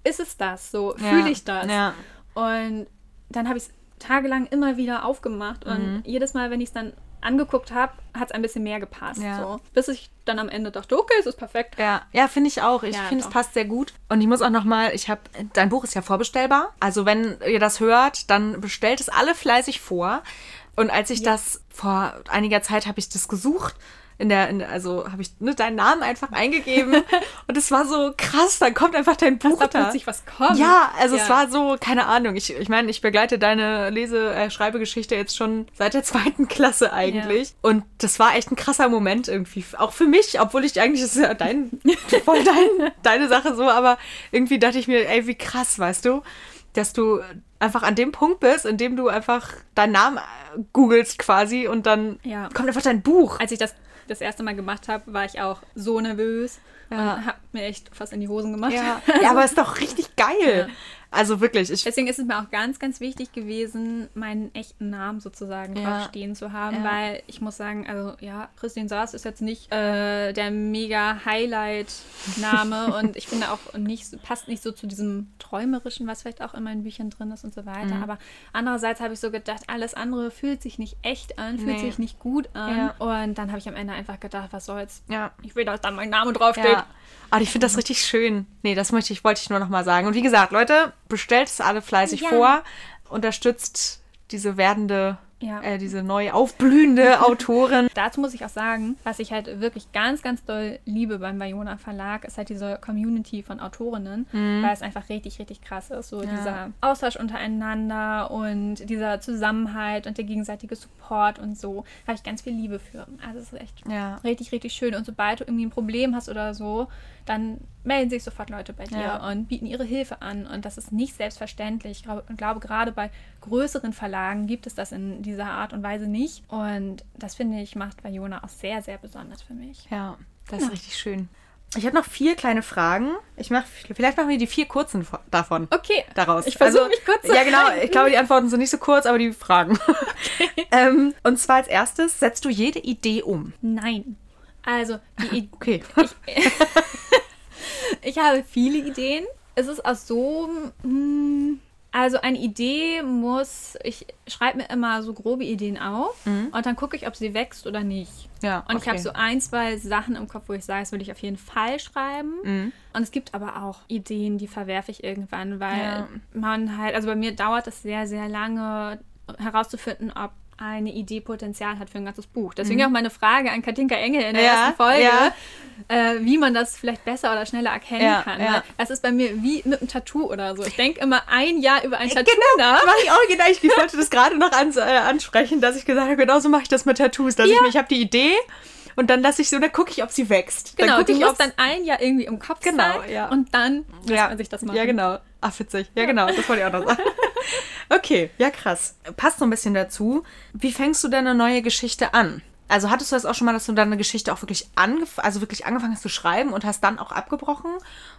ist es das? So Ja, fühle ich das? ja. Und dann habe ich es tagelang immer wieder aufgemacht Mhm. und jedes Mal, wenn ich es dann angeguckt habe, hat es ein bisschen mehr gepasst. Ja. So. Bis ich dann am Ende dachte, okay, es ist perfekt. Ja, ja finde ich auch. Ich Ja, finde, es passt sehr gut. Und ich muss auch noch mal, ich habe, dein Buch ist ja vorbestellbar. Also wenn ihr das hört, dann bestellt es alle fleißig vor. Und als ich das vor einiger Zeit habe ich das gesucht, in der, in, also habe ich ne, deinen Namen einfach eingegeben [LAUGHS] und es war so krass, dann kommt einfach dein Buch da plötzlich was kommt. Ja, also es Ja. war so, keine Ahnung. Ich, ich meine, ich begleite deine Lese-, äh, Schreibegeschichte jetzt schon seit der [LAUGHS] zweiten Klasse eigentlich. Und das war echt ein krasser Moment irgendwie. Auch für mich, obwohl ich eigentlich, das ist ja dein, [LAUGHS] voll dein, deine Sache so, aber irgendwie dachte ich mir, ey, wie krass, weißt du, dass du einfach an dem Punkt bist, in dem du einfach deinen Namen äh, googelst quasi und dann Ja. kommt einfach dein Buch. Als ich das das erste Mal gemacht habe, war ich auch so nervös Ja. und habe mir echt fast in die Hosen gemacht. Ja, [LAUGHS] ja aber ist doch richtig geil. Also wirklich, ich Deswegen ist es mir auch ganz, ganz wichtig gewesen, meinen echten Namen sozusagen Ja. drauf stehen zu haben, Ja. weil ich muss sagen, also ja, Christine Saas ist jetzt nicht äh, der mega Highlight-Name [LAUGHS] und ich finde auch nicht, passt nicht so zu diesem Träumerischen, was vielleicht auch in meinen Büchern drin ist und so weiter. Mhm. Aber andererseits habe ich so gedacht, alles andere fühlt sich nicht echt an, fühlt Nee. sich nicht gut an. Ja. Und dann habe ich am Ende einfach gedacht, was soll's. ja. Ich will, dass da mein Name draufsteht. Ja. Aber ich finde das richtig schön. Nee, das möchte ich, wollte ich nur noch mal sagen. Und wie gesagt, Leute, bestellt es alle fleißig Ja. vor. Unterstützt diese werdende, Ja. äh, diese neu aufblühende [LAUGHS] Autorin. Dazu muss ich auch sagen, was ich halt wirklich ganz, ganz doll liebe beim Bayona Verlag, ist halt diese Community von Autorinnen, weil es einfach richtig, richtig krass ist. So Ja. dieser Austausch untereinander und dieser Zusammenhalt und der gegenseitige Support und so. Da habe ich ganz viel Liebe für. Also es ist echt Ja. richtig, richtig schön. Und sobald du irgendwie ein Problem hast oder so, dann melden sich sofort Leute bei dir Ja. und bieten ihre Hilfe an. Und das ist nicht selbstverständlich. Ich glaube, glaube, gerade bei größeren Verlagen gibt es das in dieser Art und Weise nicht. Und das finde ich macht Vajona auch sehr, sehr besonders für mich. Ja, das ist richtig schön. Ich habe noch vier kleine Fragen. Ich mach, vielleicht machen wir die vier kurzen vo- davon. Okay. Daraus. Ich versuche Also, mich kurz zu Ja, genau. halten. Ich glaube, die Antworten sind nicht so kurz, aber die Fragen. [LAUGHS] ähm, und zwar als erstes, setzt du jede Idee um? Nein. Also, die [LAUGHS] Okay. [LAUGHS] ich habe viele Ideen. Es ist auch so, hm, also eine Idee muss, ich schreibe mir immer so grobe Ideen auf und dann gucke ich, ob sie wächst oder nicht. Ja, Und ich habe okay. so ein, zwei Sachen im Kopf, wo ich sage, das will ich auf jeden Fall schreiben. Mhm. Und es gibt aber auch Ideen, die verwerfe ich irgendwann, weil Ja. man halt, also bei mir dauert es sehr, sehr lange herauszufinden, ob eine Idee Potenzial hat für ein ganzes Buch. Deswegen auch meine Frage an Katinka Engel in der Mhm. Ja, ersten Folge, ja. äh, wie man das vielleicht besser oder schneller erkennen Ja, kann. ja. Weil Das ist bei mir wie mit einem Tattoo oder so. Ich denke immer ein Jahr über ein Tattoo Genau, nach. mache ich auch genau. Ich [LAUGHS] wollte das gerade noch ans, äh, ansprechen, dass ich gesagt habe, genauso mache ich das mit Tattoos. Dass ich, ich habe die Idee und dann lasse ich so, dann gucke ich, ob sie wächst. Genau, dann die ich, muss ob's- dann ein Jahr irgendwie im Kopf Genau, sein ja. und dann lässt ja, man sich das machen. Ja, genau. Ach, witzig. Ja, genau. Das wollte ich auch noch sagen. [LAUGHS] Okay, ja, krass. Passt so ein bisschen dazu. Wie fängst du deine neue Geschichte an? Also hattest du das auch schon mal, dass du deine Geschichte auch wirklich angef also wirklich angefangen hast zu schreiben und hast dann auch abgebrochen?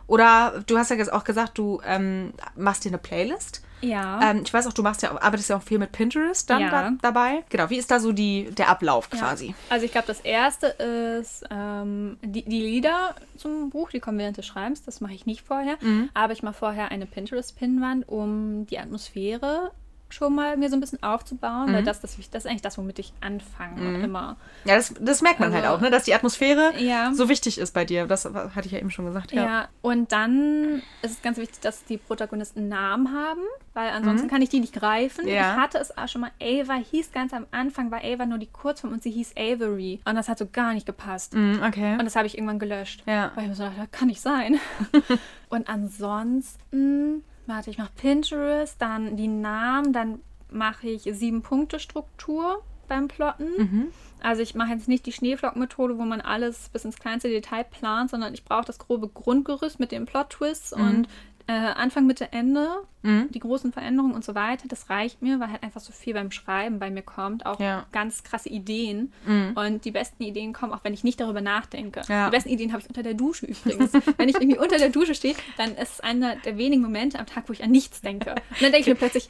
Oder du hast ja jetzt auch gesagt, du ähm, machst dir eine Playlist. Ja. Ähm, ich weiß auch, du machst ja, arbeitest ja auch viel mit Pinterest dann Ja. da, dabei. Genau, wie ist da so die, der Ablauf quasi? Ja. Also ich glaube, das erste ist ähm, die, die Lieder zum Buch, die kommen während des Schreibens, das mache ich nicht vorher. Mhm. Aber ich mache vorher eine Pinterest-Pinnwand, um die Atmosphäre schon mal mir so ein bisschen aufzubauen, Mhm. weil das, das, das ist eigentlich das, womit ich anfange immer. Ja, das, das merkt man Also- halt auch, ne? dass die Atmosphäre Ja. so wichtig ist bei dir. Das hatte ich ja eben schon gesagt. Ja. Ja. und dann ist es ganz wichtig, dass die Protagonisten Namen haben, weil ansonsten kann ich die nicht greifen. Mhm. Ja. Ich hatte es auch schon mal, Ava hieß ganz am Anfang, war Ava nur die Kurzform und sie hieß Avery. Und das hat so gar nicht gepasst. Mhm, okay. Und das habe ich irgendwann gelöscht. Ja. Weil ich mir so dachte, das kann nicht sein. [LAUGHS] und ansonsten, warte, ich mache Pinterest, dann die Namen, dann mache ich Sieben-Punkte-Struktur beim Plotten. Mhm. Also ich mache jetzt nicht die Schneeflocken-Methode, wo man alles bis ins kleinste Detail plant, sondern ich brauche das grobe Grundgerüst mit den Plot-Twists Mhm. und äh, Anfang, Mitte, Ende, die großen Veränderungen und so weiter. Das reicht mir, weil halt einfach so viel beim Schreiben bei mir kommt. Auch Ja. Mhm. ganz krasse Ideen. Und die besten Ideen kommen, auch wenn ich nicht darüber nachdenke. Ja. Die besten Ideen habe ich unter der Dusche übrigens. [LAUGHS] wenn ich irgendwie unter der Dusche stehe, dann ist es einer der wenigen Momente am Tag, wo ich an nichts denke. Und dann denke ich mir plötzlich,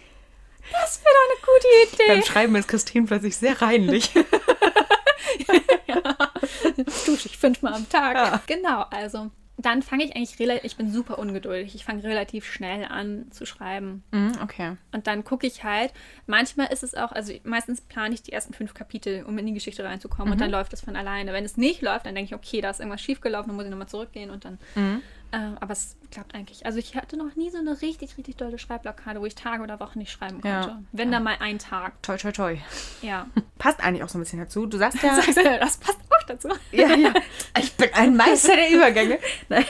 das wäre doch eine gute Idee. Beim Schreiben ist Christine plötzlich sehr reinlich. [LAUGHS] dusche ich fünfmal am Tag. Ja. Genau, also dann fange ich eigentlich relativ, ich bin super ungeduldig. Ich fange relativ schnell an zu schreiben. Mhm, okay. Und dann gucke ich halt, manchmal ist es auch, also meistens plane ich die ersten fünf Kapitel, um in die Geschichte reinzukommen und dann läuft es von alleine. Wenn es nicht läuft, dann denke ich, okay, da ist irgendwas schiefgelaufen, dann muss ich nochmal zurückgehen und dann. Ähm, aber es klappt eigentlich. Also ich hatte noch nie so eine richtig, richtig dolle Schreibblockade, wo ich Tage oder Wochen nicht schreiben konnte. Ja. Wenn dann mal ein Tag. Toi, toi, toi. Ja. [LAUGHS] Passt eigentlich auch so ein bisschen dazu. Du sagst [LAUGHS] ja, Sagst das passt auch dazu. Ja, ja. Ich bin ein Meister der Übergänge. [LAUGHS]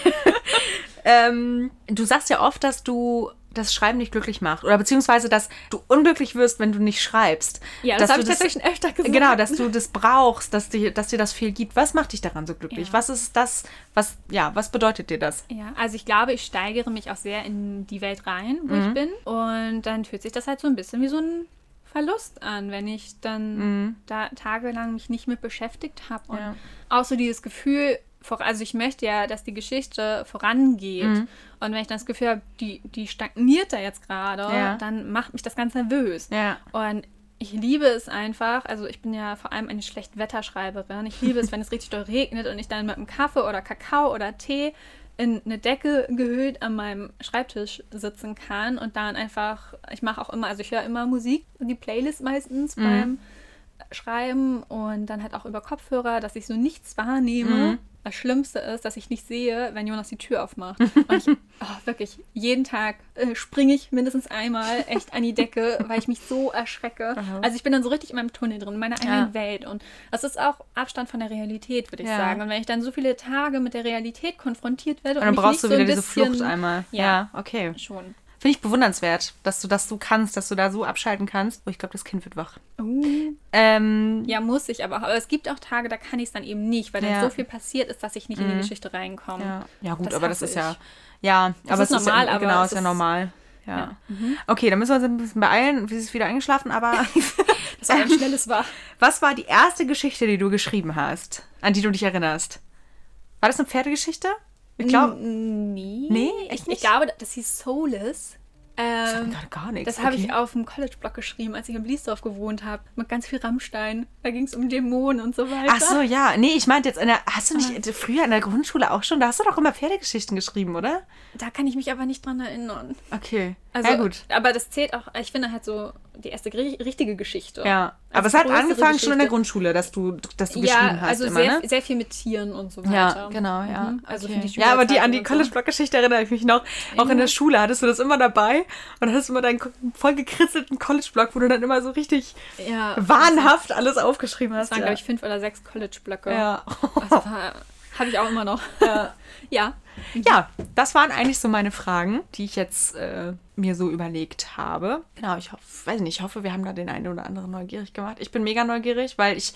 Ähm, du sagst ja oft, dass du das Schreiben nicht glücklich macht. Oder beziehungsweise, dass du unglücklich wirst, wenn du nicht schreibst. Ja, das habe ich tatsächlich öfter gesagt. Genau, dass du das brauchst, dass dir, dass dir das viel gibt. Was macht dich daran so glücklich? Ja. Was ist das, was, ja, was bedeutet dir das? Ja, also ich glaube, ich steigere mich auch sehr in die Welt rein, wo Mhm. ich bin. Und dann fühlt sich das halt so ein bisschen wie so ein Verlust an, wenn ich dann da tagelang mich nicht mit beschäftigt habe. Und Mhm. Ja. auch so dieses Gefühl, vor- also ich möchte ja, dass die Geschichte vorangeht. Mhm. Und wenn ich dann das Gefühl habe, die, die stagniert da jetzt gerade, Ja. dann macht mich das ganz nervös. Ja. Und ich liebe es einfach, also ich bin ja vor allem eine Schlechtwetterschreiberin. Ich liebe es, wenn es richtig doll regnet und ich dann mit einem Kaffee oder Kakao oder Tee in eine Decke gehüllt an meinem Schreibtisch sitzen kann und dann einfach, ich mache auch immer, also ich höre immer Musik, die Playlist meistens beim Schreiben und dann halt auch über Kopfhörer, dass ich so nichts wahrnehme. Das Schlimmste ist, dass ich nicht sehe, wenn Jonas die Tür aufmacht. [LAUGHS] Und ich, oh, wirklich, jeden Tag äh, springe ich mindestens einmal echt an die Decke, weil ich mich so erschrecke. Also ich bin dann so richtig in meinem Tunnel drin, in meiner eigenen Ja. Welt. Und das ist auch Abstand von der Realität, würde ich Ja. sagen. Und wenn ich dann so viele Tage mit der Realität konfrontiert werde Und dann mich brauchst du so wieder ein diese bisschen- Flucht einmal. Ja. Ja, okay. Schon. Finde ich bewundernswert, dass du das so kannst, dass du da so abschalten kannst. Oh, ich glaube, das Kind wird wach. Uh. Ähm, Ja, muss ich aber auch. Aber es gibt auch Tage, da kann ich es dann eben nicht, weil dann Ja. so viel passiert ist, dass ich nicht in die Geschichte reinkomme. ja. ja, gut, Das aber das ist ja. Ja, aber ist es ist normal, ja, aber genau, es ist ja ist- normal. Ja. Ja. Okay, dann müssen wir uns ein bisschen beeilen. Sie ist wieder eingeschlafen, aber [LAUGHS] Das war ein schnelles war. was war die erste Geschichte, die du geschrieben hast, an die du dich erinnerst? War das eine Pferdegeschichte? Ich glaube, Nee. Nee, ich, echt ich nicht? glaube, das hieß Soulless. das Ähm, gerade gar nichts. das habe okay. ich auf dem College-Blog geschrieben, als ich in Bliesdorf gewohnt habe. Mit ganz viel Rammstein. Da ging es um Dämonen und so weiter. Ach so, ja. Nee, ich meinte jetzt, in der, hast du nicht früher in der Grundschule auch schon, da hast du doch immer Pferdegeschichten geschrieben, oder? Da kann ich mich aber nicht dran erinnern. Okay. Also, ja, gut. Aber das zählt auch, ich finde halt so die erste richtige Geschichte. Ja, aber Also es hat angefangen schon in der Geschichte. Grundschule, dass du, dass du Ja, geschrieben hast also immer, sehr, ne? sehr viel mit Tieren und so weiter. Ja, genau, ja. Mhm. Also okay. ja, aber die an die. College-Blog-Geschichte erinnere ich mich noch. Auch in der Schule hattest du das immer dabei und hattest immer deinen voll gekritzelten College-Blog, wo du dann immer so richtig Ja, wahnhaft alles aufgeschrieben hast. das waren, ja. glaube ich, fünf oder sechs College-Blöcke. ja. Das war- Habe ich auch immer noch. Ja. [LAUGHS] ja. ja, das waren eigentlich so meine Fragen, die ich jetzt äh, mir so überlegt habe. Genau, ich hoffe, weiß nicht, ich hoffe, wir haben da den einen oder anderen neugierig gemacht. Ich bin mega neugierig, weil ich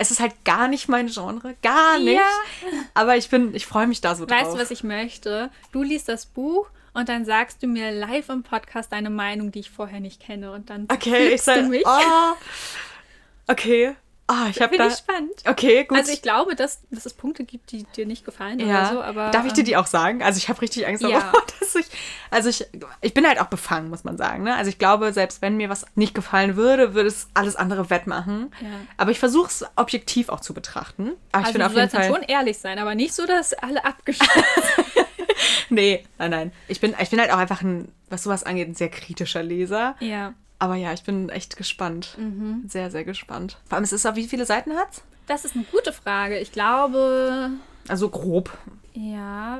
es ist halt gar nicht mein Genre, gar nicht. Ja. Aber ich bin, ich freue mich da so drauf. Weißt du, was ich möchte? Du liest das Buch und dann sagst du mir live im Podcast deine Meinung, die ich vorher nicht kenne. Und dann Okay, ich sag, du mich. oh, okay. Ah, ich habe da. ich spannend. Okay, gut. Also ich glaube, dass, dass es Punkte gibt, die dir nicht gefallen ja. oder so, aber. Darf ich dir ähm, die auch sagen? Also ich habe richtig Angst davor, Ja. [LAUGHS] dass ich. Also ich, ich bin halt auch befangen, muss man sagen. Ne? Also ich glaube, selbst wenn mir was nicht gefallen würde, würde es alles andere wettmachen. Ja. Aber ich versuche es objektiv auch zu betrachten. Aber ich Also bin du auf jeden Fall. schon ehrlich sein, aber nicht so, dass alle abgeschlossen [LAUGHS] [LAUGHS] Nee, nein, nein. Ich bin, ich bin halt auch einfach ein, was sowas angeht, ein sehr kritischer Leser. Ja. Aber ja, ich bin echt gespannt. Mhm. Sehr, sehr gespannt. Vor allem, es ist auch, wie viele Seiten hat's? Das ist eine gute Frage. Ich glaube, Also grob. ja,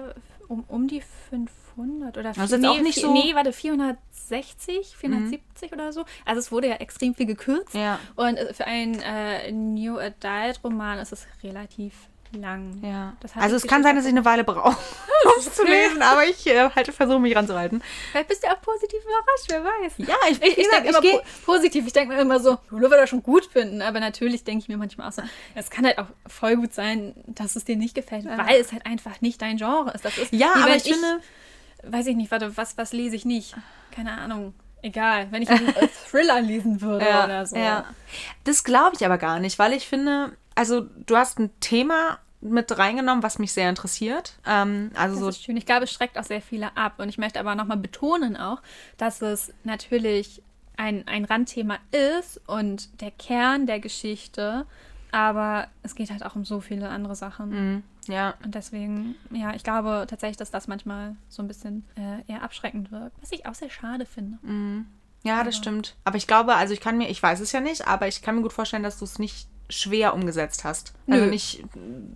um, um die 500 oder ist jetzt auch nicht so- Nee, warte, 460, 470 oder so. Also es wurde ja extrem viel gekürzt. Ja. Und äh, für einen äh, New Adult Roman ist es relativ lang. Ja. Also es kann sein, dass ich eine Weile brauche, [LAUGHS] [LAUGHS] um es zu lesen, aber ich äh, halt versuche mich ranzuhalten. Vielleicht bist du auch positiv überrascht, wer weiß. Ja, ich, Ich, ich ich, denke immer po positiv. Ich denke mir immer so, nur weil wir das schon gut finden. Aber natürlich denke ich mir manchmal auch so, es kann halt auch voll gut sein, dass es dir nicht gefällt, weil es halt einfach nicht dein Genre ist. Das ist Ja, aber ich finde. weiß ich nicht, warte, was, was lese ich nicht? Keine Ahnung. Egal, wenn ich einen [LAUGHS] Thriller lesen würde oder so. ja. Das glaube ich aber gar nicht, weil ich finde, also du hast ein Thema mit reingenommen, was mich sehr interessiert. Ähm, also Das so ist schön. Ich glaube, es schreckt auch sehr viele ab. Und ich möchte aber nochmal betonen auch, dass es natürlich ein, ein Randthema ist und der Kern der Geschichte. Aber es geht halt auch um so viele andere Sachen. Mhm. Ja, Und deswegen, ja, ich glaube tatsächlich, dass das manchmal so ein bisschen äh, eher abschreckend wirkt. Was ich auch sehr schade finde. ja, das stimmt. Aber ich glaube, also ich kann mir, ich weiß es ja nicht, aber ich kann mir gut vorstellen, dass du es nicht schwer umgesetzt hast. Also Nö. nicht,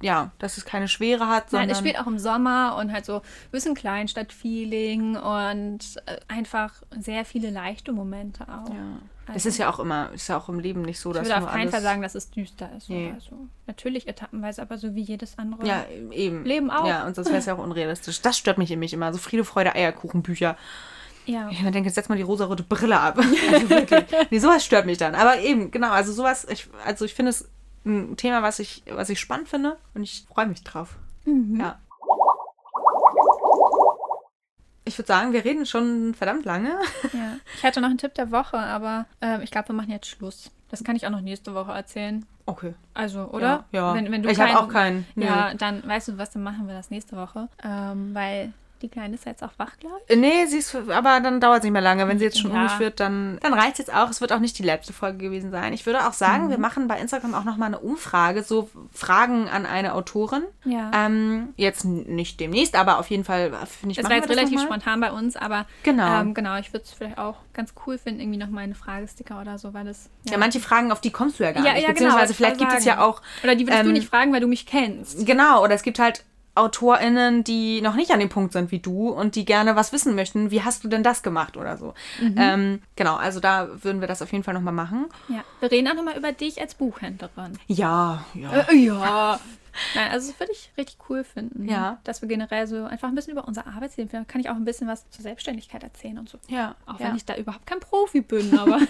ja, dass es keine Schwere hat, sondern. Nein, es spielt auch im Sommer und halt so ein bisschen Kleinstadt-Feeling und äh, einfach sehr viele leichte Momente auch. ja. Es Also- ist ja auch immer, ist ja auch im Leben nicht so, Ich dass würde auf keinen Fall sagen, dass es düster ist. Nee. So. Natürlich etappenweise, aber so wie jedes andere. Ja, eben. Leben auch. Ja, und sonst wäre es ja auch unrealistisch. Das stört mich nämlich immer. So Friede, Freude, Eierkuchenbücher. Ja. Ich denke, setz mal die rosarote Brille ab. [LAUGHS] Also wirklich. nee, sowas stört mich dann. Aber eben, genau, also sowas, ich, also ich finde es ein Thema, was ich, was ich spannend finde und ich freue mich drauf. Mhm. Ja. Ich würde sagen, wir reden schon verdammt lange. ja. Ich hatte noch einen Tipp der Woche, aber ähm, ich glaube, wir machen jetzt Schluss. Das kann ich auch noch nächste Woche erzählen. Okay. Also, oder? Ja. ja. Wenn, wenn du ich habe auch keinen. Nö. Ja, dann weißt du was, dann machen wir das nächste Woche. Ähm, weil die Kleine ist ja jetzt auch wach, glaube ich. Äh, Nee, sie ist, aber dann dauert es nicht mehr lange. Wenn sie jetzt schon Ja. unig wird, dann, dann reicht es jetzt auch. Es wird auch nicht die letzte Folge gewesen sein. Ich würde auch sagen, wir machen bei Instagram auch nochmal eine Umfrage, so Fragen an eine Autorin. Ja. Ähm, jetzt nicht demnächst, aber auf jeden Fall finde ich, Das machen war jetzt relativ spontan bei uns, aber Genau. ähm, genau, ich würde es vielleicht auch ganz cool finden, irgendwie noch mal eine Fragesticker oder so, weil das. Ja, manche Fragen, auf die kommst du ja gar Ja, nicht. ja, genau, Beziehungsweise ich vielleicht gibt es ja auch. Oder die würdest du ähm, nicht fragen, weil du mich kennst. Genau, oder es gibt halt AutorInnen, die noch nicht an dem Punkt sind wie du und die gerne was wissen möchten. Wie hast du denn das gemacht oder so? Mhm. Ähm, genau, also da würden wir das auf jeden Fall nochmal machen. Ja. Wir reden auch nochmal über dich als Buchhändlerin. Ja, ja. Äh, ja. Nein, also das würde ich richtig cool finden. Ja. Dass wir generell so einfach ein bisschen über unser Arbeitsleben, da kann ich auch ein bisschen was zur Selbstständigkeit erzählen und so. Ja, Auch ja. wenn ich da überhaupt kein Profi bin, aber. [LAUGHS]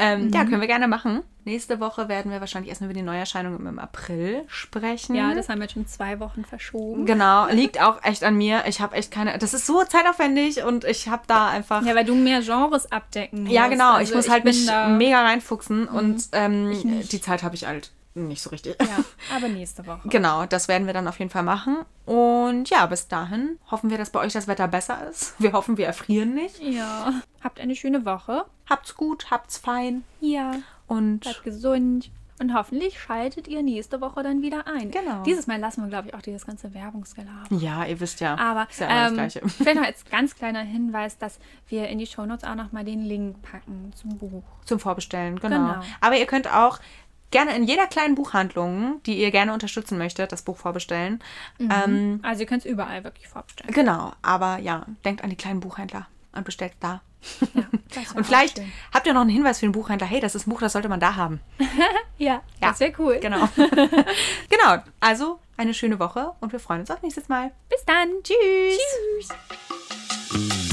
Ähm, Mhm. Ja, können wir gerne machen. Nächste Woche werden wir wahrscheinlich erstmal über die Neuerscheinungen im April sprechen. ja, das haben wir schon zwei Wochen verschoben. Genau, liegt auch echt an mir. Ich habe echt keine. Das ist so zeitaufwendig und ich habe da einfach. Ja, weil du mehr Genres abdecken musst. Ja, genau. Also ich muss halt mich Mhm. mega reinfuchsen und ähm, die Zeit habe ich halt nicht so richtig. Ja, [LAUGHS] aber nächste Woche. Genau, das werden wir dann auf jeden Fall machen. Und ja, bis dahin hoffen wir, dass bei euch das Wetter besser ist. Wir hoffen, wir erfrieren nicht. Ja. Habt eine schöne Woche. Habt's gut, habt's fein Ja. und Bleibt gesund. Und hoffentlich schaltet ihr nächste Woche dann wieder ein. Genau. Dieses Mal lassen wir, glaube ich, auch dieses ganze Werbungsgelaber. ja, ihr wisst ja, Aber ist ja ähm, das Gleiche. [LAUGHS] vielleicht noch [LAUGHS] als ganz kleiner Hinweis, dass wir in die Shownotes auch nochmal den Link packen zum Buch. Zum Vorbestellen, genau. Genau. Aber ihr könnt auch gerne in jeder kleinen Buchhandlung, die ihr gerne unterstützen möchtet, das Buch vorbestellen. Ähm, Also ihr könnt es überall wirklich vorbestellen. genau, aber ja, denkt an die kleinen Buchhändler und bestellt da. Ja, [LAUGHS] Und vielleicht schön. habt ihr noch einen Hinweis für den Buchhändler. Hey, das ist ein Buch, das sollte man da haben. [LAUGHS] Ja, Ja. das wäre cool. Genau. [LAUGHS] genau. Also eine schöne Woche und wir freuen uns auf nächstes Mal. Bis dann. Tschüss. Tschüss.